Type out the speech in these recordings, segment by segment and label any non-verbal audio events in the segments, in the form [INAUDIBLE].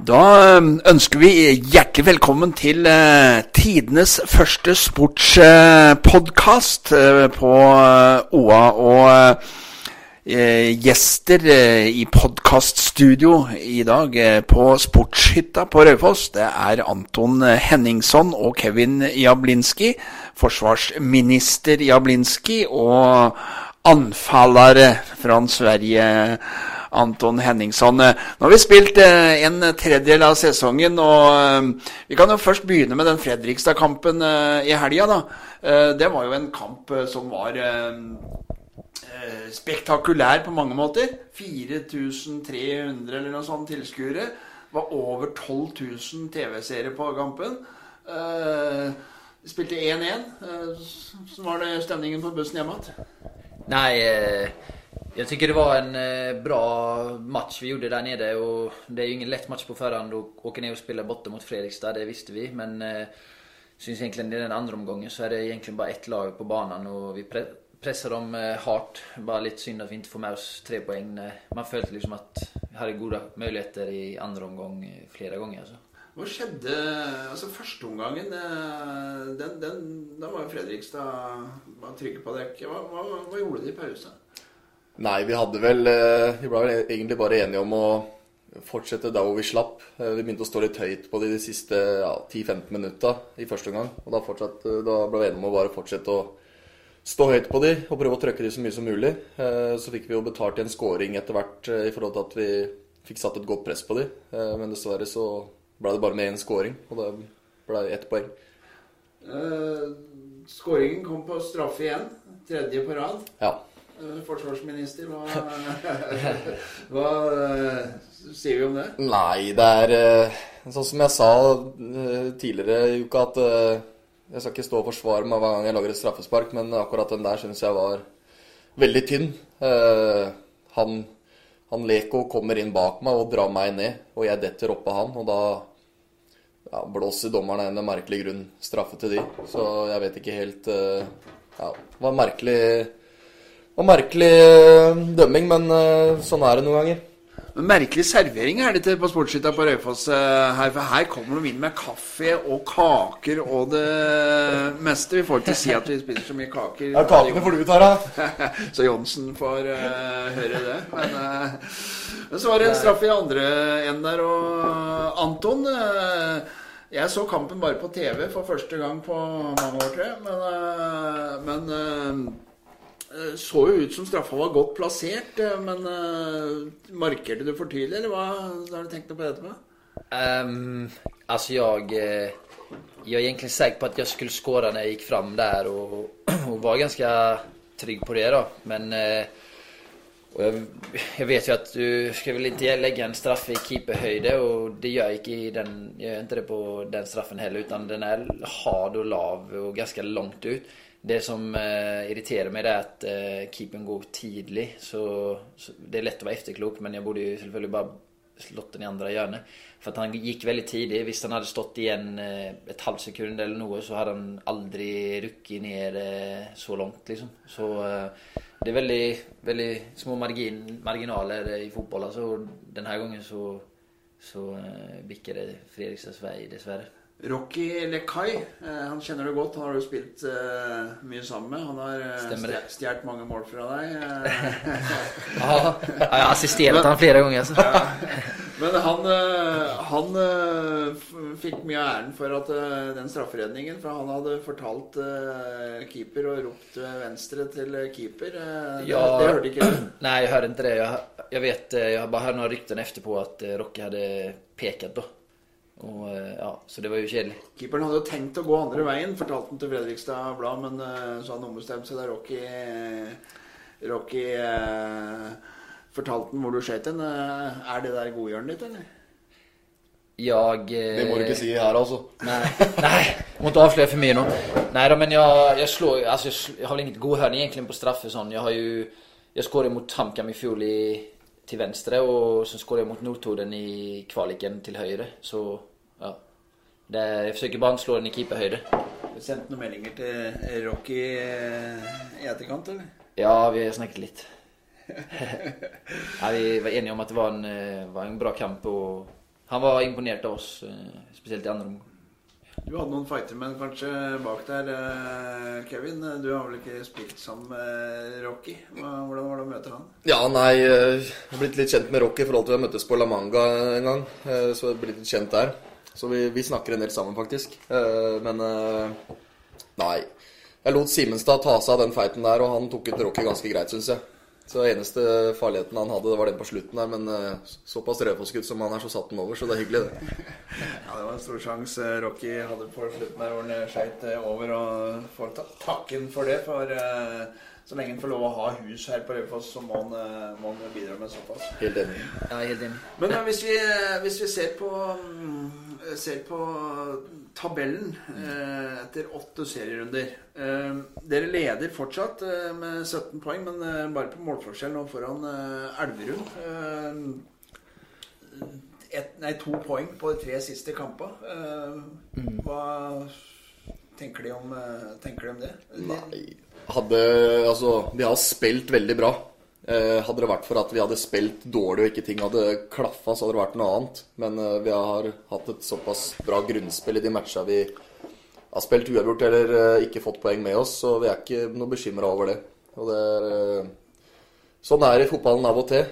Da eh, ønsker vi hjertelig velkommen til eh, tidenes første sportspodkast eh, på eh, OA. Og gjester i podkaststudio i dag på Sportshytta på Raufoss, det er Anton Henningson og Kevin Jablinski. Forsvarsminister Jablinski og anfallere fra Sverige. Anton Henningson. Eh, Nå har vi spilt eh, en tredjedel av sesongen, og eh, vi kan jo først begynne med den Fredrikstad-kampen eh, i helga. Det var jo en kamp som var spektakulær på mange måter. 4300 eller noe sånt tilskuere. Det var over 12 000 TV-seere på kampen. De spilte 1-1. Hvordan var det stemningen på bussen hjem igjen. Nei, jag tycker det var en eh, bra match vi gjorde där nere och det är ju ingen lätt match på förhand att åka ner och spela borta mot Fredrikstad, det visste vi. Men eh, syns egentligen i den andra omgången så är det egentligen bara ett lag på banan och vi pre pressar dem eh, hårt. Bara lite synd att vi inte får med oss tre poäng. Eh, Man følte liksom at vi hade goda möjligheter i andra omgång flere gånger. Alltså. Hva skjedde altså Førsteomgangen, den, den, da var jo Fredrikstad trygge på dekket. Hva, hva, hva gjorde de i pause? Nei, vi hadde vel eh, Vi ble vel egentlig bare enige om å fortsette der hvor vi slapp. Eh, Vi begynte å stå litt høyt på de, de siste ja, 10-15 minutta i første omgang. Og da, fortsatt, eh, da ble vi enige om å bare fortsette å stå høyt på de og prøve å trøkke de så mye som mulig. Så fikk vi jo betalt i en scoring etter hvert i forhold til at vi fikk satt et godt press på de. Men dessverre så ble det bare med én scoring, og det ble ett poeng. Skåringen kom på straffe igjen. Tredje på rad. Ja. Eh, forsvarsminister, hva, [LAUGHS] hva eh, sier vi om det? Nei, det er eh, sånn som jeg sa tidligere i uka, at jeg skal ikke stå og forsvare meg hver gang jeg lager et straffespark, men akkurat den der syns jeg var veldig tynn. Han, han Leko kommer inn bak meg og drar meg ned, og jeg detter oppå han, og da ja, blåser dommeren en merkelig grunn straffe til de. Så jeg vet ikke helt Ja, det var merkelig, var merkelig eh, dømming, men eh, sånn er det noen ganger. Men Merkelig servering er det til på Sportshytta på Raufoss eh, her. For her kommer de inn med kaffe og kaker og det meste. Vi får ikke si at vi spiser så mye kaker. Ja, kakene får du ta, da. [LAUGHS] så Johnsen får uh, høre det. Men, uh, men så var det en straff i andre enden der, og Anton uh, Jeg så kampen bare på TV for første gang på mange år, tror jeg. Men, men så jo ut som straffa var godt plassert. eh, Men eh, markerte du for tydelig, eller hva har du tenkt noe på dette med? Um, altså, jeg Jeg er egentlig sikker på at jeg skulle skåre når jeg gikk fram der, og, og, var ganske trygg på det da. Men eh, och jeg, jag vet jo at du skal vel ikke legge en straff i keeperhøyde, og det gjør jeg ikke i den, jeg gjør ikke det på den straffen heller utan den er hard og lav og ganske langt ut. Det som eh, irriterer meg, det er at eh, keeperen går tidlig så, så det er lett å være efterklok men jeg burde jo selvfølgelig bare slått den i andre hjørnet. For han gikk veldig tidlig. Hvis han hadde stått igjen eh, et halvt sekund eller noe, så hadde han aldri rukket ned eh, så langt, liksom. Så eh, det er veldig, veldig små margin, marginaler eh, i fotball. Altså. Denne gangen så, så eh, bikker det Fredrikstads vei, dessverre. Rocky Lekai, eh, han kjenner du godt. Han har du spilt eh, mye sammen med. Han har eh, stjålet mange mål fra deg. [LAUGHS] Ja, jeg har assistert han flere ganger. Så. Men han, han fikk mye av æren for at den strafferedningen, for han hadde fortalt keeper og ropt venstre til keeper. Det, Ja. det hørte ikke du? [CLEARS THROAT] Nei, jeg hører ikke det. Jeg, jeg vet, jeg har bare hørt noen rykter efter på att eh, Rocky hadde pekt. då. Och, eh, ja, så det var jo kjedelig. Keeperen hadde jo tenkt å gå andre veien, fortalte han til Fredrikstad Blad, men eh, så hadde han ombestemt seg da Rocky Rocky eh, fortalte han hvor du skjøt den. Eh, Er det der godhjørnet ditt, eller? Jeg eh, Det må du ikke si her, altså. Nei. nei jeg må avslöja för mycket nu. Nej då, men jeg, jeg slår altså, jeg, har vel inget godhjørne egentlig på straffe sånn. Jeg har jo Jeg skåret mot HamKam i fjor i, till venstre, og så skårade jeg mot Nordtoden i kvaliken til høyre. Så, ja. Det, jeg forsøker bare å slå den i keeperhøyde. Du sendt noen meldinger til Rocky eh, i etterkant, eller? Ja, vi har snakket litt. [LAUGHS] ja, vi var enige om at det var en, eh, var en bra kamp og han var imponert av oss, spesielt i andre omgången. Du hadde noen fightermenn kanskje bak der, eh, Kevin. Du har vel ikke spilt sammen med Rocky? Hvordan var det å møte han? Ja, nei, eh, jeg har blitt litt kjent med Rocky i forhold til vi møttes på La Manga en gang. eh, Så jeg har blitt litt kjent der. Så vi, vi snakker en del sammen, faktisk. Men nei. Jeg lot Simenstad ta seg av den fighten der, og han tok ut Rocky ganske greit, syns jeg. Så eneste farligheten han hadde, det var den på slutten der. Men eh, såpass rødfossgutt som han er, så satt han over, så det er hyggelig, det. [LAUGHS] Ja, det var en stor sjanse Rocky hadde på slutten der hvor han skøyt eh, over. Og får ta takken for det. For eh, så lenge han får lov å ha hus her på Raufoss, så må han, eh, må han bidra med såpass. Helt enig. Ja, helt enig. Men eh, hvis, vi, hvis vi ser på mm, Ser på tabellen eh, etter åtte serierunder eh, Dere leder fortsatt eh, med 17 poeng, men bare på målforskjell nå foran Elverum. Ett- nei, to poeng på de tre siste kampene. Eh, Hva tenker de om, tenker de om det? Nei Hadde Altså, vi har spilt veldig bra. Eh, hadde det vært for at vi hadde spilt dårlig og ikke ting hadde klaffa, så hadde det vært noe annet. Men eh, vi har hatt et såpass bra grunnspill i de matcha vi har spilt uavgjort eller eh, ikke fått poeng med oss, så vi er ikke noe bekymra over det. Og det er Sånn er det i fotballen av og til.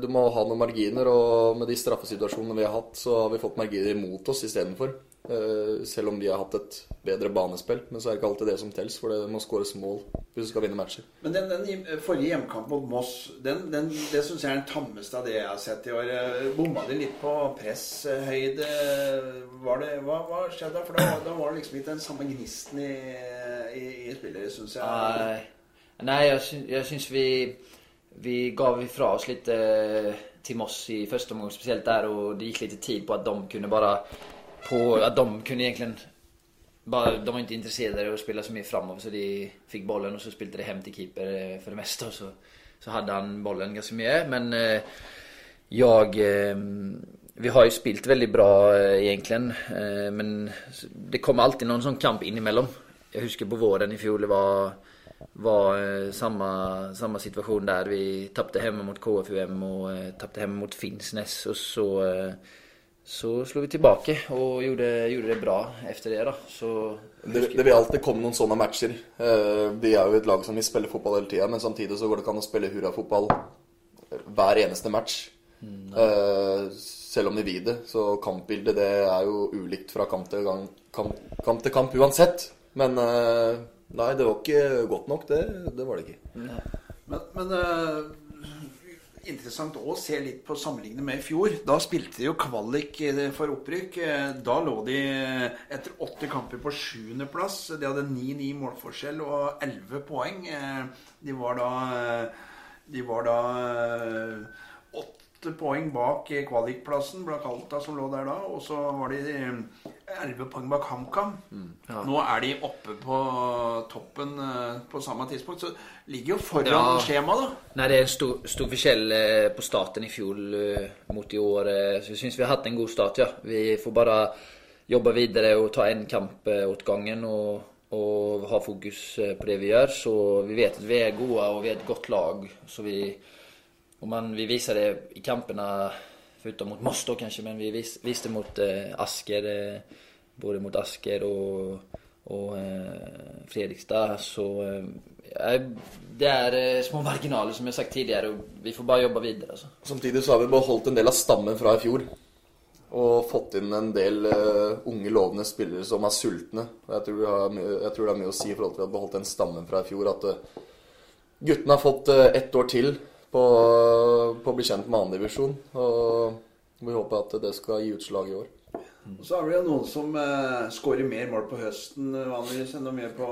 Du må ha noen marginer, og med de straffesituasjonene vi har hatt, så har vi fått marginer imot oss istedenfor. Eh, Selv om vi har hatt et bedre banespill. Men så er det ikke alltid det som telles, for det må skåres mål hvis du skal vinne matcher. Men den, den forrige hjemmekampen mot Moss, den, den, det syns jeg er den tammeste av det jeg har sett i år. Eh, Bomma de litt på presshøyde? Var det, hva, hva skjedde da? For da, da var det liksom ikke den samme gnisten i, i, i spillet, syns jeg. Nei, Nei jeg syns vi, vi ga ifra oss litt til Moss i første omgang spesielt der, og det gikk litt tid på at de kunne bara på att de kunde egentligen bara, de var inte intresserade av att spela så mycket framåt så de fick bollen och så spelade det hem till keeper for för det mesta och så, så hade han bollen ganska mycket men eh, jag eh, vi har ju spilt väldigt bra eh, egentligen eh, men det kommer alltid någon sån kamp in emellan. Jag husker på våren i fjol det var var eh, samma, samma situation der. Vi tapte hjemme mot KFUM og eh, tapte hjemme mot Finnsnes Og så eh, så slo vi tilbake og gjorde, gjorde det bra efter det da. Så Det, det vil alltid komme noen sånne matcher. Eh, Vi er jo et lag som vil spille fotball hele tida, men samtidig så går det ikke an å spille hurrafotball hver eneste match. Nei. Selv om vi vil det. Så kampbildet det er jo ulikt fra kamp til, gang, kamp, kamp, til kamp uansett. Men eh, nei, det var ikke godt nok, det, det var det ikke. Men, men eh, interessant å se litt på sammenlignet med i fjor. Da spilte de jo kvalik eh, for opprykk. Eh, Da lå de eh, etter åtte kamper på sjuendeplass. De hadde 9-9 målforskjell og 11 poeng. De var da De var da åtte poeng bak kvalikplassen, Blakalta, som lå der da. Og så var de 11 poeng bak HamKam. Nå er de oppe på toppen eh, på samme tidspunkt. Så ligger jo foran Ja. skjemaet, da. Nei, det er en stor, stor forskjell eh, på starten i fjol eh, mot i år. Så jeg syns vi har hatt en god start, ja. Vi får bare jobbe videre og ta en kamp åt gangen. og och ha fokus på det vi gjør. Så vi vet at vi er gode, og vi er et godt lag. Så vi, og man, vi viser det i kamperna, förutom mot Moss då kanske, men vi vis, visste mot eh, Asker, eh, både mot Asker och, och eh, Fredrikstad. Så eh, det er eh, små marginaler som jeg har sagt tidligere. og vi får bare jobbe videre. Altså. Samtidig så har vi beholdt en del av stammen fra i fjor. Og fått inn en del uh, unge, lovende spillere som er sultne. Og Jeg tror, har, jeg tror det er mye å si i forhold til at vi har beholdt den stammen fra i fjor. At uh, guttene har fått uh, ett år til på, på å bli kjent med andredivisjon. Og vi håper at det skal gi utslag i år. Og så er det jo noen som eh, skårer mer mål på høsten vanligvis enn de gjør på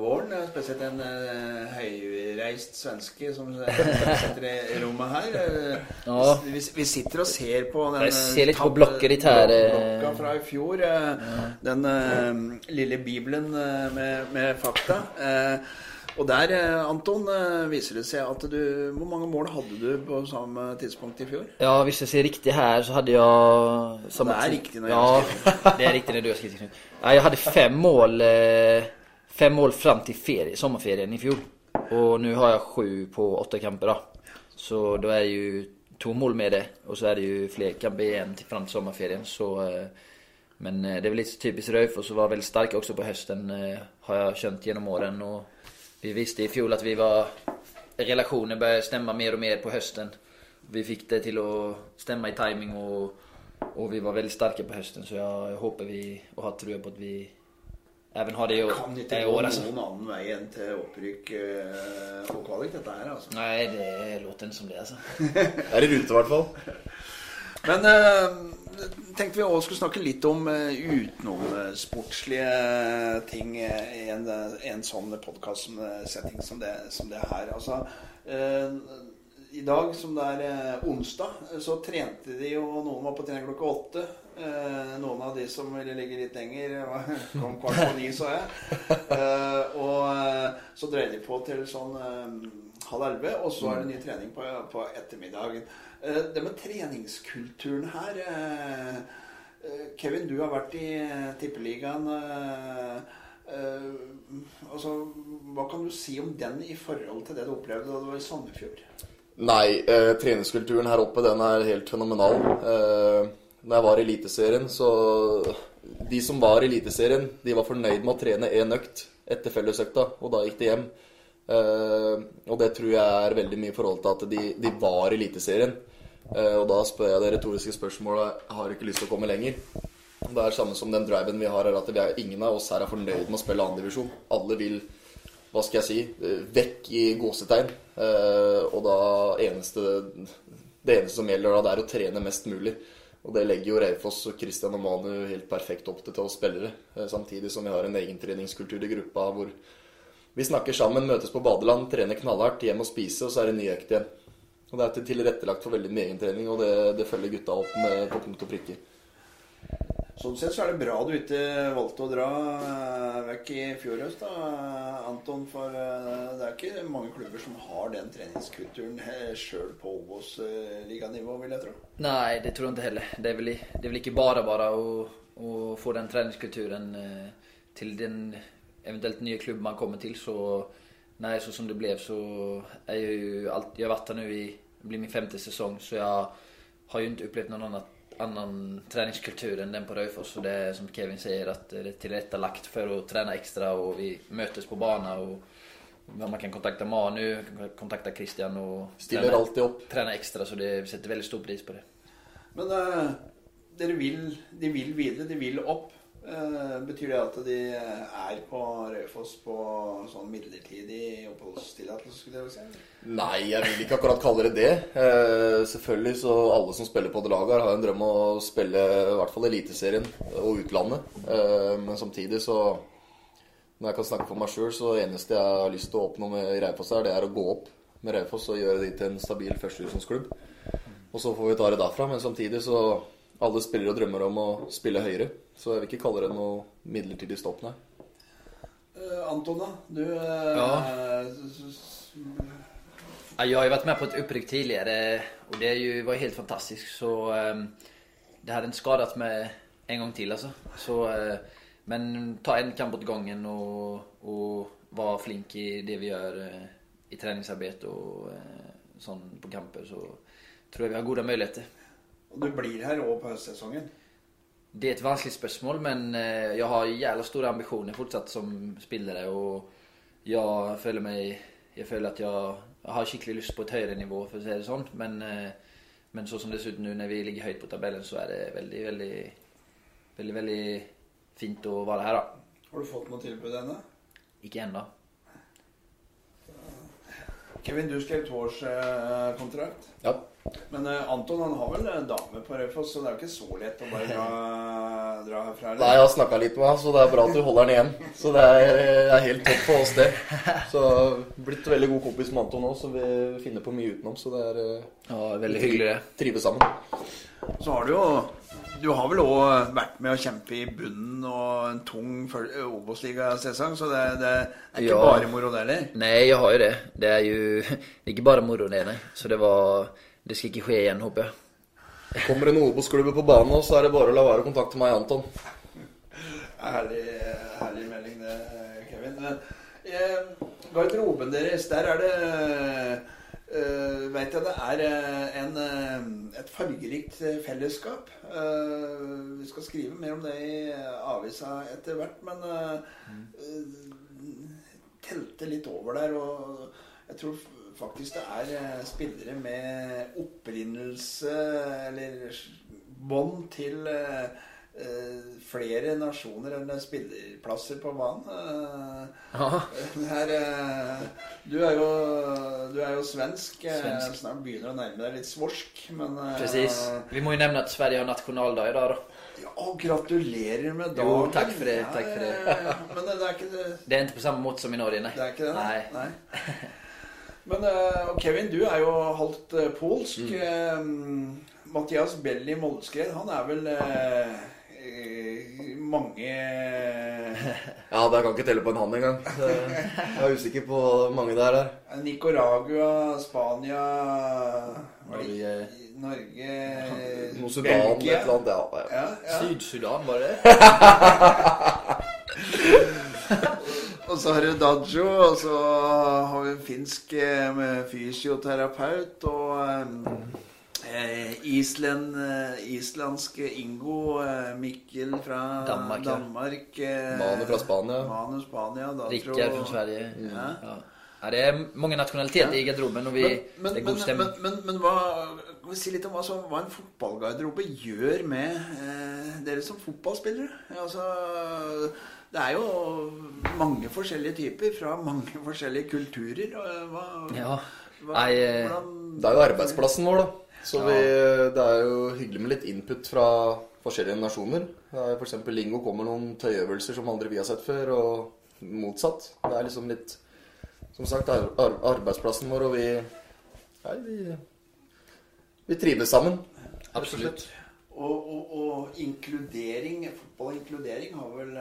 våren. eh, Spesielt en eh, høyreist svenske som [LAUGHS] sitter i rommet her. Eh, Ja. vi, vi sitter og ser på den Jeg ser litt på blokker ditt her, eh. Blokka fra i fjor. eh, Den eh, lille bibelen eh, med, med fakta. Eh, og der, eh, Anton, eh, viser det seg at du Hvor mange mål hadde du på samme tidspunkt i fjor? Ja, hvis jeg ser riktig her så hadde jeg samme Det er riktig når jeg ja, har [LAUGHS] det er riktig når du har skrevet. Jeg hadde fem mål, eh, fem mål fram til ferie, sommerferien i fjor. Og nå har jeg sju på åtte kamper da. Så da er det jo to mål med det. og så er det jo flere kamper igjen til fram til sommerferien. Så, eh, men det er vel litt typisk Røyf, og så var veldig sterk også på hösten. Eh, har jeg skjønt gjennom åren. Och vi visste i fjol at vi var... Relationen började stämma mer og mer på høsten. Vi fikk det til å stemme i timing og, og vi var veldig sterke på høsten. Så jeg håper hoppas vi, og har trua på at vi even har det i år. Kan ikke gå altså. noen annen vei enn til opprykk øh, og kvalik, dette her, altså. Nei, det låter som det altså. Er [LAUGHS] i rute, i hvert fall. Men eh, tenkte vi også skulle snakke litt om uh, utenomsportslige ting eh, i en, eh, en sånn podkast-setting som, som det her. Altså, eh, I dag, som det er eh, onsdag, så trente de jo Noen var på trening klokka åtte. Eh, noen av de som ville ligge litt lenger, kom kvart på ni, så jeg. Eh, og eh, så dreide de på til sånn eh, halv elleve, og så er det ny trening på, på ettermiddagen. Eh, det med treningskulturen her eh, eh, Kevin, du har vært i Tippeligaen. altså, hva kan du si om den i forhold til det du opplevde da du var i Sandefjord? Nei, eh, treningskulturen her oppe den er helt fenomenal. Eh, når jeg var i Eliteserien, så De som var i Eliteserien, de var fornøyd med å trene én økt etter fellesøkta, og da gikk de hjem. Eh, og det tror jeg er veldig mye i forhold til at de, de var i Eliteserien. Eh, og da spør jeg det retoriske spørsmålet har ikke lyst til å komme lenger. Det er samme som den driven vi har er at er, ingen av oss her er fornøyd med å spille andredivisjon. Alle vil hva skal jeg si, eh, vekk i gåsetegn. Og da eneste, det eneste som gjelder da, det er å trene mest mulig. Og det legger jo Raufoss og Christian og Manu helt perfekt opp til til oss spillere. Samtidig som vi har en egen treningskultur i gruppa hvor vi snakker sammen, møtes på badeland, trener knallhardt, hjem og spise, og så er det ny økt igjen. Og det er tilrettelagt for veldig mye egentrening, og det, det følger gutta opp med på punkt og prikke. Sånn sett så er det bra du ikke valgte å dra eh, vekk i fjor høst, da, Anton. For eh, det er ikke mange klubber som har den treningskulturen sjøl på Obos-liganivå, vil jeg tro. Nei, det tror jeg ikke heller. Det er vel, det er vel ikke bare bare å, å, få den treningskulturen til till den eventuellt nya klubb man kommer till. Så nej, så som det blev så är jag ju allt, jag har varit här nu i, det blir min femte säsong så jag har ju inte upplevt någon annan, annan träningskultur än den på Raufoss. Så det är som Kevin säger att det är tillrättalagt för att träna extra och vi mötes på bana och man kan kontakta Manu, kontakta Christian och Stiller alltid opp. träna extra så det, vi sätter väldigt stor pris på det. Men uh, dere vil, de vil videre, de vil opp. Eh, betyr det at de er på Raufoss på sånn midlertidig oppholdstillatelse? skulle jeg si? Nei, jeg vil ikke akkurat kalle det det. Eh, selvfølgelig så alle som spiller på det laget har en drøm om å spille i hvert fall Eliteserien og utlandet. Eh, men samtidig så Når jeg kan snakke for meg sjøl, så eneste jeg har lyst til å oppnå med Raufoss her, det er å gå opp med Raufoss og gjøre det til en stabil førstedivisjonsklubb. Og så får vi ta det derfra. Men samtidig så Alle spillere drømmer om å spille høyere. Så jeg vil ikke kalle det noe midlertidig stopp, nei. Uh, Anton, da? Du uh, Ja. jag har vært med på et opprykk tidligere, og det är var helt fantastisk. Så um, det hadde inte skadet meg en gang til, altså. Så, uh, men ta en kamp mot gangen og, og være flink i det vi gjør i treningsarbeid og sånn på kamper så tror jeg vi har gode möjligheter. Og du blir her òg på høstsesongen? Det er et vanskelig spørsmål, men jeg har jævla store ambisjoner fortsatt som spillere. Og jeg føler meg, jeg føler at jeg, jag har skikkelig lyst på et høyere nivå for å si det sånt men, eh, men så som det ser ut nå når vi ligger høyt på tabellen så er det veldig, veldig, veldig, veldig fint å være her, da. Har du fått noe tilbud ennå? Ikke ennå. Kevin, du skrev toårskontrakt. Ja. Men uh, Anton han har vel en dame på Raufoss, så det er jo ikke så lett å bare dra, [LAUGHS] dra herfra? eller? Nei, jeg har snakka litt med henne, så det er bra at du holder den igjen. Så det er, er helt topp for oss, det. Så blitt veldig god kompis med Anton òg, så vi finner på mye utenom. Så det er eh, Ja, veldig hyggelig det. Trives sammen. Så har du jo Du har vel òg vært med å kjempe i bunnen og en tung Obos-ligasesong, så det, det er ikke Ja. bare moro, det heller. Nei, jeg har jo det. Det er jo [LAUGHS] ikke bare inte bara moro det, nei. Så det var... Det skal ikke skje igjen, håper jeg. Kommer det noen Obos-klubber på banen så er det bare å la være å kontakte meg, Anton. Herlig, herlig melding det, Kevin. Men, eh, garderoben deres, der er det uh, Veit jeg det er eh, en, eh, et fargerikt eh, fellesskap. Eh, vi skal skrive mer om det i eh, avisa etter hvert, men uh, telte litt over der, og jeg tror faktisk det er eh, spillere med opprinnelse eller bånd til eh, eh, flere nasjoner enn spillerplasser på banen. Her, [LAUGHS] du, er jo, du er jo svensk. Svensk. Snart begynner å nærme deg litt svorsk. Men Precis. Vi må jo nevne at Sverige har nasjonaldag i dag, da. Ja, og gratulerer med dagen. Jo, takk for det, takk for det. Ja, ja, ja. Men det, det er ikke det. Det er ikke på samme måte som i Norge, nei. Det er ikke det? nei. Nei. [LAUGHS] Men uh, Kevin, du er jo halvt uh, polsk. Eh, Mathias Belli Moldskred, han er vel mange Ja, det kan ikke telle på en hand engang. Jeg er usikker på hvor mange det er der. Nicaragua, Spania Norge. Norge Noe Sudan, et eller annet. Ja, ja. Ja, ja. Sydsudan var det? [LAUGHS] Og så har du Dajo, og så har vi en finsk eh, med fysioterapeut og eh, Island, eh, islandsk Ingo eh, Mikkel fra Danmark. Danmark eh, Manu fra Spania. Manu Spania, Dajo. fra från Sverige. Ja. Ja. Ja, det er mange nasjonaliteter ja. i garderoben og vi, Men, men, det er men, god men, men, men hva Kan vi si litt om hva, som, hva en fotballgarderobe gjør med eh, dere som fotballspillere? Altså, det er jo mange forskjellige typer fra mange [LAUGHS] forskjellige kulturer. og, eh, Hva, Ja. hva, Nei, eh, hvordan Det er jo arbeidsplassen vår, da. Så vi, det er jo hyggelig med litt input fra forskjellige nasjoner. Er for eksempel Lingo kommer noen tøyøvelser som aldri vi har sett før, og motsatt. Det er liksom litt Som sagt, ar ar arbeidsplassen vår, og vi Nei, vi, vi trives sammen. Absolutt. Og, og, og inkludering, fotballinkludering har vel,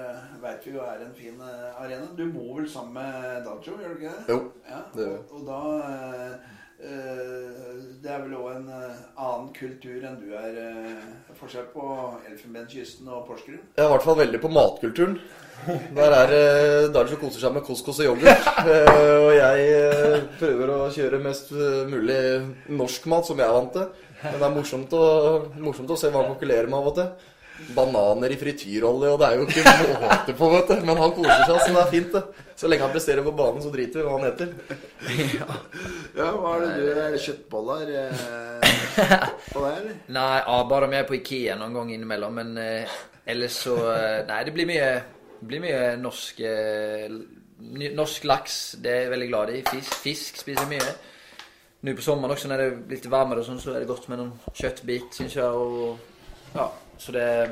veit vet vi jo er en fin eh, arena. Du bor vel sammen med Dajo, gjør du ikke det? Jo, Ja, det gjør jeg. og, og da eh, eh, Det er vel òg en eh, annen kultur enn du er. eh, forskjell på Elfenbenskysten og Porsgrunn. Er i hvert fall veldig på matkulturen. Der er det som koser seg med couscous og yoghurt. [LAUGHS] Eh, og jeg eh, prøver å kjøre mest eh, mulig norsk mat, som jeg er vant til. Men det er morsomt å, morsomt å se hva han kokulerer med av og til. Bananer i frityrolje, og det er jo ikke måte på, vet du. Men han koser seg, så det er fint, det. Så lenge han presterer på banen, så driter vi hva han heter. Ja, [LAUGHS] ja, hva er det du Er det kjøttboller eh, på deg, eller? Nei, ja, jeg med på Ikea noen gang innimellom. Men eh, ellers så, Nei, det blir mye, blir mye norsk, eh, norsk laks. Det er jeg veldig glad i. Fisk, fisk spiser jeg mye. Nå på sommeren også, når det er litt varmere, og sånt så er det godt med noen kjøttbit, syns jeg. og ja, så det,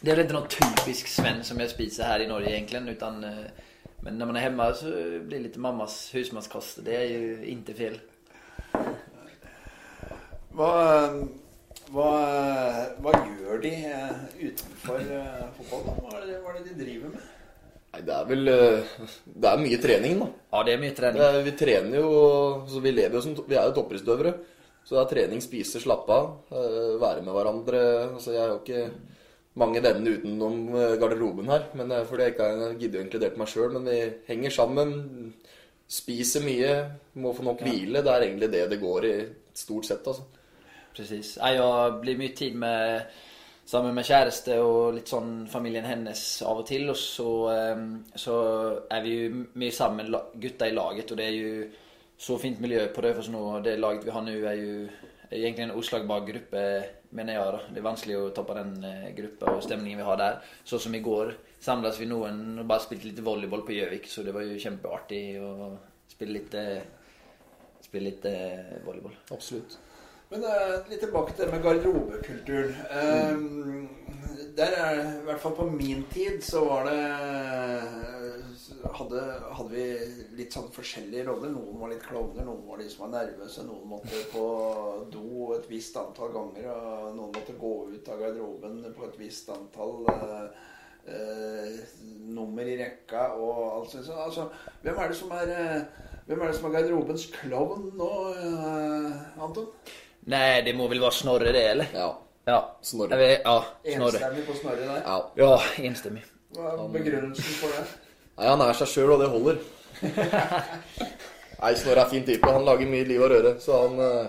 det är väl inte någon typisk svenn som jag spiser här i Norge egentligen. Utan, eh, men när man är hemma så blir det lite mammas husmanskost. Det är ju inte fel. Hva, hva, hva gjør de eh, utenfor eh, fotball? Hva er, det, hva er det de driver med? Nei, det er vel eh, Det er mye trening, da. Ja, det er mye trening. Det er, vi trener jo så Vi lever jo som Vi er jo toppidrettsutøvere. Så det er trening, spise, slappe av. eh, være med hverandre. Altså, jeg har jo ikke mange venner utenom eh, garderoben her. Men er fordi jeg ikke har giddet å inkludere meg sjøl. Men vi henger sammen. Spiser mye. Må få nok hvile. Det er egentlig det det går i, stort sett. altså. Precis. Jeg jag blir mye tid med sammen med kjæreste og litt sånn familien hennes av og til. Og så, så er vi jo mye sammen, gutta i laget. Og det er jo så fint miljø på Raufoss nå. og Det laget vi har nå, er jo er egentlig en oslagbar gruppe, mener jeg. da. Det er vanskelig å toppe den eh, gruppa og stemningen vi har der. Så som i går samles vi noen og bare spilte litt volleyball på Gjøvik, så det var jo kjempeartig å spille litt, eh, spille litt eh, volleyball. Absolutt. Men uh, litt tilbake til det med garderobekulturen. Eh, der er, I hvert fall på min tid så var det hadde, hadde vi litt sånn forskjellige roller. Noen var litt klovner, noen var de som var nervøse. Noen måtte på do et visst antall ganger, og noen måtte gå ut av garderoben på et visst antall uh, uh, nummer i rekka og alt sånt. Så, Altså, hvem er det som er eh, hvem er det som er garderobens klovn nå, eh, Anton? Nej, det må väl vara Snorre det, eller? Ja. Ja. Snorre. Vet- Ja, Snorre. Enstemmig på Snorre der. ja. Ja, enstemmig. Hva er begrunnelsen for det? Nei, han er seg sjøl, og det holder. [LAUGHS] Nei, Snorre er fin type. Han lager mye liv og røre. Så han, eh,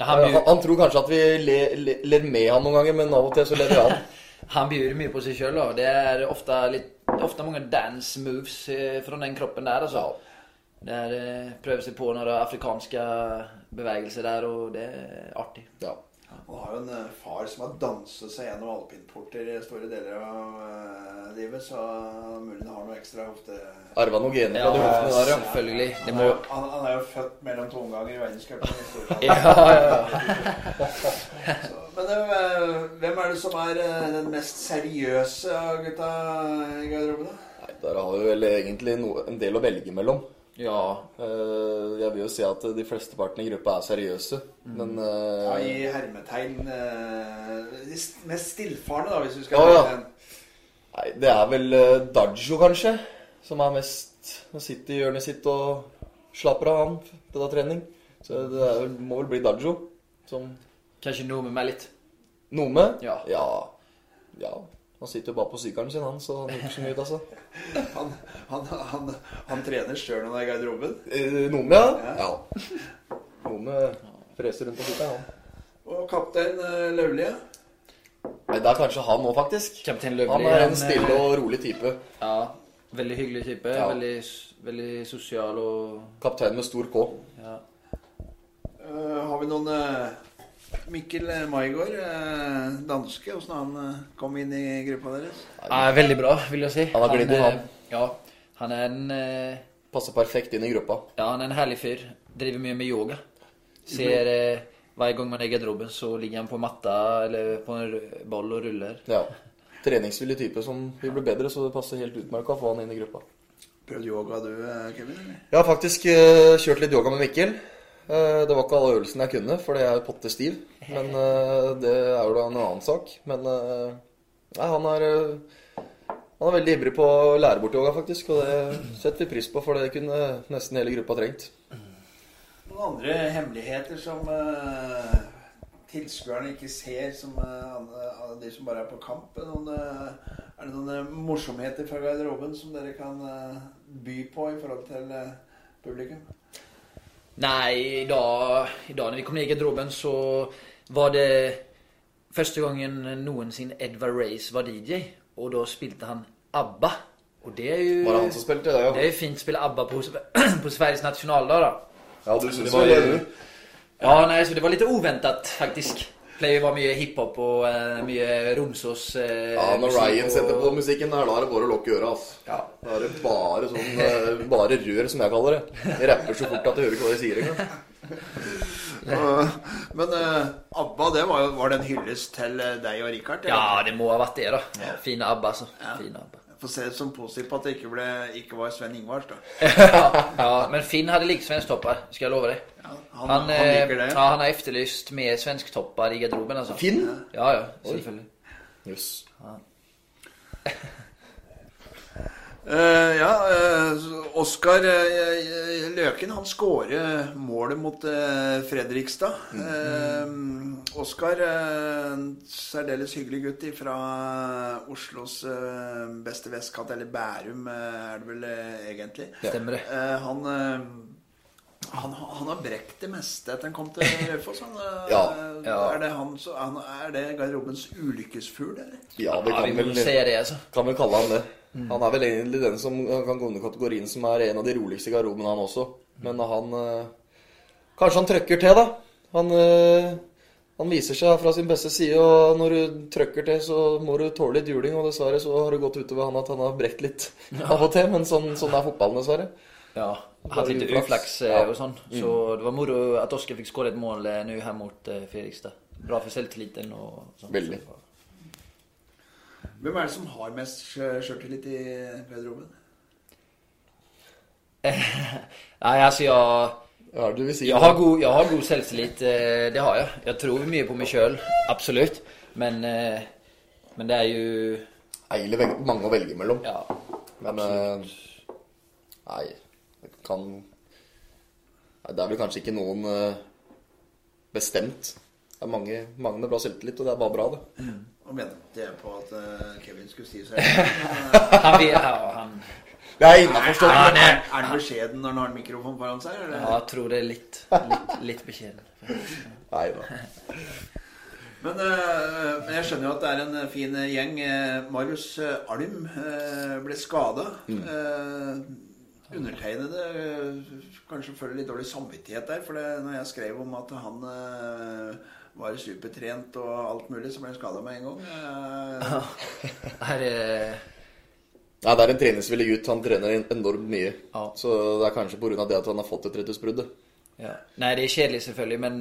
Ja, han, han, han tror kanskje at vi ler, le- ler med han noen ganger, men av og til så ler vi av han. [LAUGHS] han bjuder mye på seg sjøl, og Det er ofte, litt, ofte mange dance moves eh, från den kroppen der, altså. Där eh, prøver seg på noen afrikanske bevegelser der, og det er artig. Ja. Han har jo en eh, far som har danset seg gjennom alpinporter i store deler av eh, livet, så mulig han har noe ekstra hofte... Arva noen gener Ja, fra de hoftene der, ja. selvfølgelig. Han må... han, han er jo født mellom to omganger i verdenscupen. i Storbritannia. Ja, ja, ja. [LAUGHS] Men hvem er det som er den mest seriøse av gutta i garderoben? da? Nei, Der har vi vel egentlig no, en del å velge mellom. Ja. Eh, jeg vil jo si at de fleste partene i gruppa er seriøse, men eh, Ja, I hermetegn eh, de Mest stillfarne, da, hvis du skal Ja, ja. Nei, det er vel uh, Dajo, kanskje, som er mest Han sitter i hjørnet sitt og slapper av, han, til da trening. Så det er, må vel bli Dajo. Som Kanskje Nome med litt. Nome? Ja. ja. Ja. Han sitter jo bare på sykkelen sin, han, så han gjør ikke så mye ut altså. [LAUGHS] Han, han, han, han trener sjøl når han er i garderoben. Eh, Nome, ja? Ja. Nome freser rundt på sykkelen, han. Og kaptein eh, Løvlie. Det er kanskje han nå, faktisk. Kapten Han er en stille og rolig type. Ja, veldig hyggelig type. Ja. Veldig, veldig sosial og Kaptein med stor K. ja. Uh, har vi noen eh, Mikkel Maigård, eh, danske, åssen han eh, kom inn i gruppa deres? ja, Veldig bra, vil jeg si. Han har glidd inn, han. eh, Ja, han er en eh, Passer perfekt inn i gruppa. Ja, han er en herlig fyr. Driver mye med yoga. Ser eh, Hver gang man er i garderoben, så ligger han på matta eller på en ball boll og ruller. Ja. Treningsvillig type som vil bli bedre, så det passer helt utmerka å få han inn i gruppa. Prøvd yoga du, eh, Kevin? eller? Jeg har faktisk eh, kjørt litt yoga med Mikkel. Eh, det var ikke alle øvelsene jeg kunne, fordi jeg er potte stiv. Men eh, det er jo da en annen sak. Men eh, nei, han er han er veldig ivrig på å lære bort yoga, faktisk. Og det setter vi pris på, for det kunne nesten hele gruppa trengt. Noen andre hemmeligheter som tilskuerne ikke ser, som de som bare er på kamp? Noen, er det noen morsomheter fra garderoben som dere kan by på i forhold til publikum? Nei, i dag når vi kom ned i garderoben så var det første gangen noensinne Edvard Race var DJ. Og da spilte han ABBA. Og det er jo Var det han som spilte det, Det er jo fint å spille ABBA på, [CLEARS THROAT] på Sveriges nationaldag da. Ja, du Det var det? Ja, nei, så det var litt uventet, faktiskt. Pleier var mye hiphop og uh, mye Romsås uh, Ja, når Ryan og- setter på musikken der, da er det bare å lukke øra, altså. Ja. Da er det bare sånn uh, Bare rør, som jeg kaller det. Jeg rapper så fort at jeg hører ikke hva de sier engang. Men eh, ABBA, det var, var det en hyllest til deg og Richard? eller? Ja, det må ha vært det, da. Fine ABBA, altså. Fine ABBA. Får se det som positivt på at det ikke, ble, ikke var Sven Ingvars, da. [LAUGHS] Ja, men Finn hadde like svensk topper, skal jeg love deg. Han, Han, han, eh, liker det. ja, han har efterlyst med svensktoppar i garderoben, altså. Finn? Ja, ja, selvfølgelig. Jøss. [LAUGHS] Eh, ja, uh, Oskar uh, Løken han skårer målet mot eh, Fredrikstad. Oskar, eh, en særdeles hyggelig gutt fra Oslos beste vestkant, eller Bærum er det vel egentlig. Stemmer det. Eh, han, han, han har brekt det meste etter han kom til [LAUGHS] Raufoss. Eh, Ja, ja. Er det, han, så, han, er det garderobens ulykkesfugl, eller? Ja, det Ja, vi vel, si det, altså. kan vel kalle han det. Han er vel egentlig den som kan gå under kategorien som er en av de roligste i garderoben, han også. Men han eh, Kanskje han trøkker til, da. Han, eh, han viser seg fra sin beste side, og når du trøkker til, så må du tåle litt juling. Og dessverre så har det gått utover han at han har brekt litt av og til, men sånn, sånn er fotballen, dessverre. Ja, hatt litt uflaks. eh, Ja. og sånn. Så det var moro at Oskar fikk skåret et mål nå her mot eh, Fredrikstad. Bra for selvtilliten og sånn. Veldig. Hvem er det som har mest sjøltillit i garderoben? [LAUGHS] Nei, altså jeg Ja, du vil si jeg, har god, jeg har god självtillit, eh, det har jeg. Jeg tror mye på meg sjøl, absolutt. Men, eh, men det er jo Eilig mange å velge mellom. Ja, Men eh, Nei, kan Det er vel kanskje ikke noen eh, bestemt. Det er mange, mange med bra selvtillit, og det er bare bra, det. Og mente jeg på at eh, Kevin skulle si seg [LAUGHS] han vil Ja, han, Det er innaforstått. Er er han beskjeden når han har en mikrofon foran seg? Eller? ja, jeg tror det er litt, litt, litt beskjeden. Nei da. Men, eh, jeg skjønner jo at det er en fin gjeng. Marius Alm eh, ble skada. Undertegnede eh, kanskje føler litt dårlig samvittighet der. For det, når jeg skrev om at han eh, var supertrent og alt mulig, så ble han skada med en gang. Eh, [LAUGHS] er, är... Nei, det er en treningsvillig gutt. Han trener enormt mye. Ja. Så det er kanskje pga. det at han har fått et rettighetsbrudd. Ja. Nei, det er kjedelig, selvfølgelig, men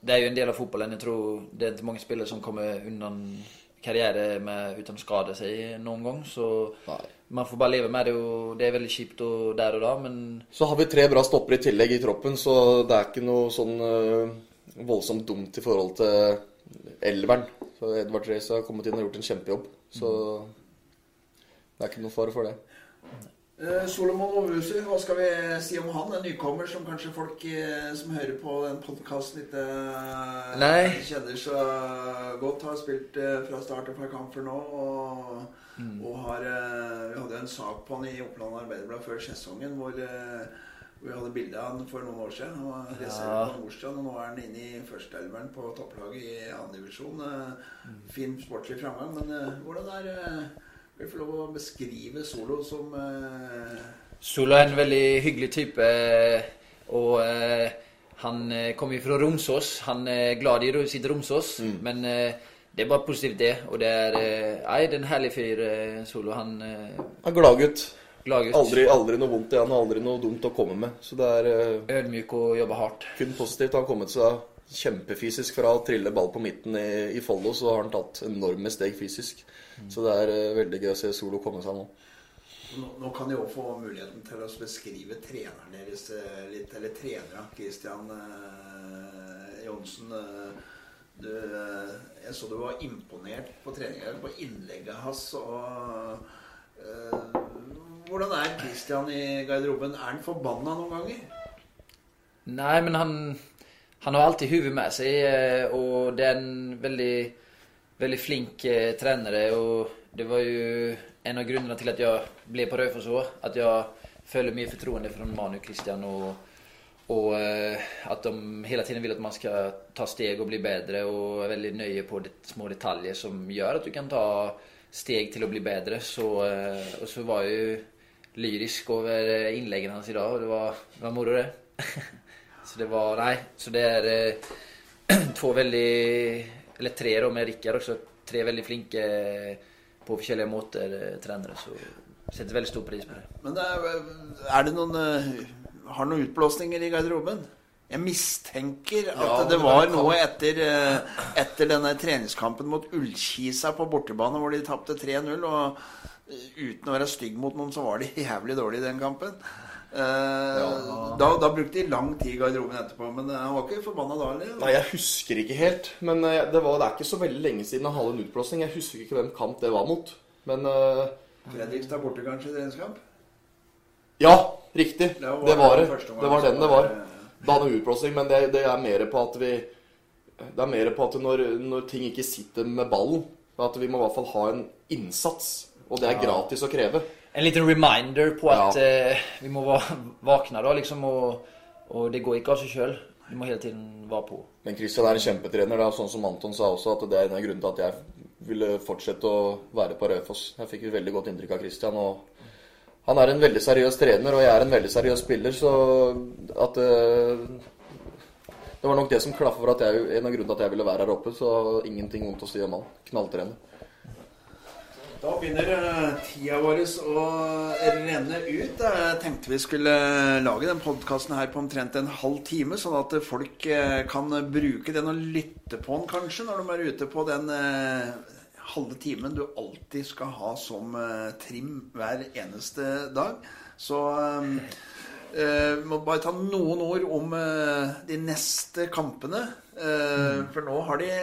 det er jo en del av fotballen. Jeg tror det er ikke mange spillere som kommer undan karriere med, uten å skade seg noen gang, Så Nei. Man får bare leve med det Og det er veldig kjipt og der og da, men Så har vi tre bra stoppere i tillegg i troppen, så det er ikke noe sånn uh, voldsomt dumt i forhold til elveren. Så Edvard Reise har kommet inn og gjort en kjempejobb. Så det er ikke noe fare for det. Eh, Solomon Ovusu, hva skal vi si om han? En nykommer som kanskje folk eh, som hører på den podkasten ikke eh, Nei. kjenner så godt. Har spilt fra start og fra kamp for nå. Og, og har Vi hadde en sak på han i Oppland Arbeiderblad før sesongen hvor, hvor vi hadde bilde av han for noen år siden. Han var ja. på Nordstrand, og nå er han inne i førsteelveren på topplaget i andredivisjon. Mm. fin sportslig framgang, men hvordan er eh, du få lov å beskrive Solo som eh, Solo er en veldig hyggelig type. Og eh, han eh, kommer fra Romsås. Han er glad i sitt Romsås, men eh, det er bare positivt det. Og det er eh, det er en herlig fyr, eh, Solo. Han eh, er gladgutt. glad. Aldri, aldri noe vondt i han, aldri noe dumt å komme med. Så det er eh, Ödmjuk och hardt. hårt. kun positivt. Han har kommet seg kjempefysisk fra å trille ball på midten i, i Follo, så har han tatt enorme steg fysisk. Så det er eh, veldig gøy å se Solo komme seg nå. Nå, nå kan de også få muligheten til å beskrive treneren deres eh, litt, eller trenere. Christian eh, Johnsen. Eh, du, eh, jeg så du var imponert på treninga, på innlegget hans. Og, eh, hvordan er Christian i garderoben? Er han forbanna noen ganger? Nei, men han, han har alltid huvudet med sig og och det är en väldigt, väldigt flink eh, tränare och det var ju en av grunderna till att jag blev på Raufoss också. Att jag följer mye förtroende från Manu Christian och, och eh, de hela tiden vill att man ska ta steg och bli bättre och är väldigt nöje på det, små detaljer som gör att du kan ta steg till att bli bättre. Så, eh, och så var jag ju lyrisk över inläggen hans idag och det var, det var moro det. [LAUGHS] Så det var, Nei. så det er eh, [CLEARS THROAT] to veldig eller tre da, med Rikard også. tre veldig flinke eh, på forskjellige måter trenere. så setter veldig väldigt stor pris på det. Men det er, er det noen eh, Har noen utblåsninger i garderoben? Jeg mistenker at Ja, det var noe etter, eh, etter denne treningskampen mot Ullkisa på bortebane, hvor de tapte 3-0. Og eh, uten å være stygg mot noen, så var de [LAUGHS] jævlig dårlige i den kampen. Eh, da, da brukte de lang tid i garderoben etterpå, men eh, han var ikke forbanna da, eller? Nei, jeg husker ikke helt. Men eh, det, var, det er ikke så veldig lenge siden han hadde en utblåsning. Jeg husker ikke hvem kamp det var mot. Men eh, Fredrikstad borte, kanskje, i treningskamp? ja, riktig. Det var Det var det. Det var den det var, Da hadde han utblåsning, men det, det er mer på at vi Det er mer på at når, når ting ikke sitter med ballen, at vi må i hvert fall ha en innsats. Og det er gratis å kreve. En liten reminder på Ja. att eh, vi må være våkne, da, liksom Og, og, det går ikke av seg sjøl. Vi må hele tiden være på. Men Christian er en kjempetrener, da, sånn som Anton sa også, at det er en av grunnene til at jeg ville fortsette å være på Raufoss. Jeg fikk et veldig godt inntrykk av Christian. og Han er en veldig seriøs trener, og jeg er en veldig seriøs spiller, så at uh, Det var nok det som klaffa for at jeg, en av grunnene til at jeg ville være her oppe, så ingenting vondt å si om han. Knalltrener. Da begynner eh, tida vår å renne ut. Jeg tenkte vi skulle lage den podkasten her på omtrent en halv time, sånn at folk eh, kan bruke den og lytte på den kanskje når de er ute på den eh, halve timen du alltid skal ha som eh, trim hver eneste dag. Så eh, eh, må bare ta noen ord om eh, de neste kampene. Eh, For nå har de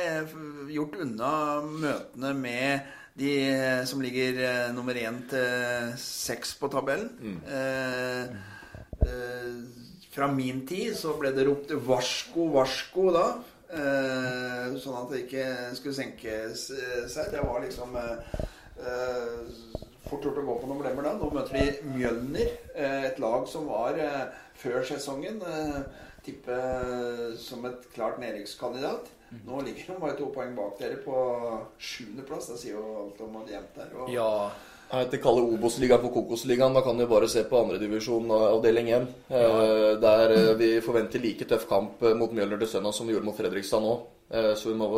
gjort unna møtene med de eh, som ligger eh, nummer én til seks på tabellen. Eh, eh, fra min tid så ble det ropt 'varsko, varsko' da. Sånn at det ikke skulle senke seg. Det var liksom fort gjort å gå på noen blemmer da. Nå møter de Mjølner, et lag som var før sesongen tippe som et klart nedrykkskandidat. Nå ligger de bare to poeng bak dere på sjuendeplass. Det sier jo alt om at jevnt der. Og Ja, Jeg heter kalle Obos-ligaen for Kokosligaen. Da kan vi bare se på andredivisjon avdeling 1. Ja. der eh, vi forventer like tøff kamp eh, mot Mjølner til søndag som vi gjorde mot Fredrikstad nå. Eh, så vi må,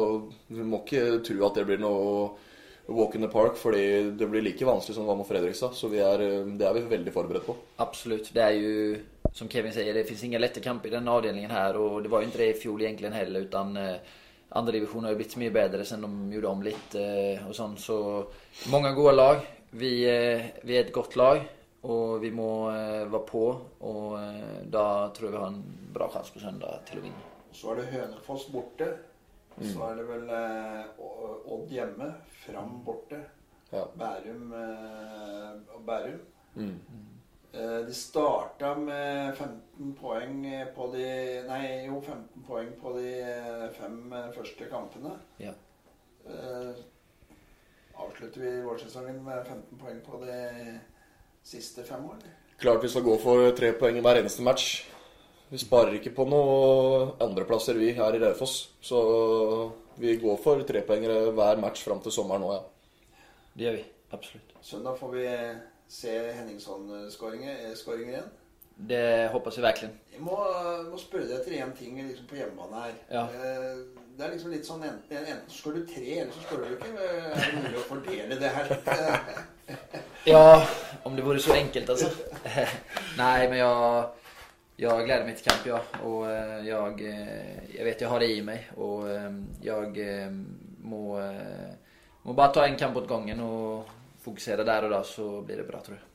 vi må ikke tro at det blir noe walk in the park, fordi det blir like vanskelig som det var mot Fredrikstad. Så vi er, eh, det er vi veldig forberedt på. Absolutt. Det er jo, som Kevin sier, det fins ingen lette kamper i denne avdelingen her. Og det var jo ikke det i fjol egentlig heller utan eh, andra divisionen har jo blitt mye bedre siden de gjorde om litt. eh, och sånt. Så mange gode lag. Vi, eh, vi er et godt lag og vi må eh, vara på Og då tror jeg vi har en bra sjanse på søndag til å vinne. så er det Hønefoss borte. Så er det vel Odd hjemme. Fram borte. Ja. Bærum og Bærum. Eh, de starta med 15 poeng på de Nei, jo, 15 poeng på de eh, fem eh, første kampene. Ja. Eh, avslutter vi vårsesongen med 15 poeng på de siste fem årene? Klart vi skal gå for tre poeng i hver eneste match. Vi sparer ikke på noe andreplasser, vi her i Raufoss. Så vi går for trepoengere hver match fram til sommeren nå, ja. Det gjør vi, Absolutt. Søndag får vi se Henningsson-skåringer igjen. Det hoppas jeg virkelig. Jeg må, må spørre deg etter én ting liksom på hjemmebane her. Ja. Eh, Det er liksom litt sånn enten, enten så slår du tre, eller så skår du ikke. Er det mulig å fordele det her? [LAUGHS] [LAUGHS] Ja, om det vore så enkelt altså. [LAUGHS] Nei, men jeg, jeg gleder meg til kamp, ja. Og jeg, jag, eh, vet jeg har det i meg. Og jeg eh, må, eh, må bare ta en kamp åt gangen. och fokusera der og da, så blir det bra tror jeg.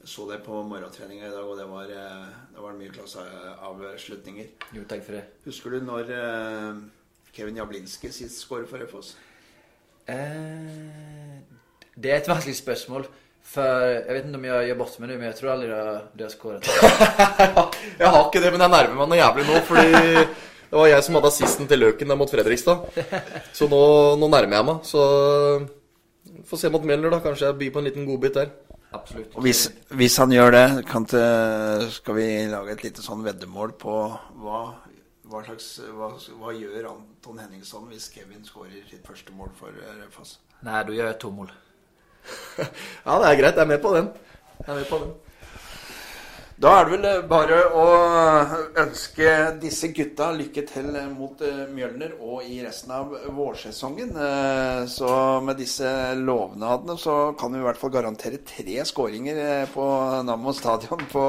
Jeg så det på morgentreninga i dag, og det var, eh, det var mye klasseavslutninger. Jo, takk for det. Husker du når eh, Kevin Jablinski sist skåret for Raufoss? Eh, det er et vanskelig spørsmål. For jeg vet ikke om jeg gjør bort med det, men jeg tror aldri det har skåret. [LAUGHS] Jeg har ikke det, men jeg nærmer meg noe jævlig nå, fordi det var jeg som hadde assisten til Løken der mot Fredrikstad. Så nå, nå nærmer jeg meg. Så får se mot Møller, da. Kanskje jeg byr på en liten godbit der. Absolutt. Og hvis, hvis han gjør det, kan til, skal vi lage et lite sånn veddemål på hva, hva slags hva, hva gjør Anton Henningsson hvis Kevin skårer sitt første mål for eh, Raufoss? Nei, da gjør jeg to mål. [LAUGHS] Ja, det er greit. Jeg er med på den. Jeg er med på den. Da er det vel eh, bare å ønske disse gutta lykke til mot eh, Mjølner og i resten av vårsesongen. Eh, Så med disse lovnadene så kan vi i hvert fall garantere tre skåringer eh, på Nammo stadion på,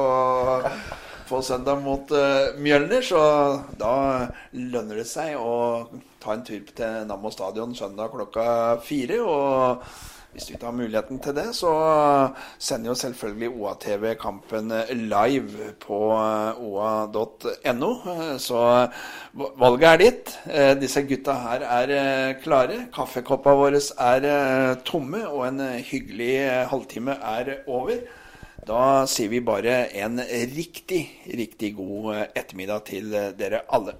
på søndag mot eh, Mjølner. Så da lønner det seg å ta en tur til Nammo stadion søndag klokka fire. og hvis du ikke har muligheten til det, så sender jo selvfølgelig OA-TV kampen live på oa.no. Så valget er ditt. Eh, Disse gutta her er eh, klare. Kaffekoppa våre er eh, tomme, og en hyggelig eh, halvtime er over. Da sier vi bare en riktig, riktig god eh, ettermiddag til eh, dere alle.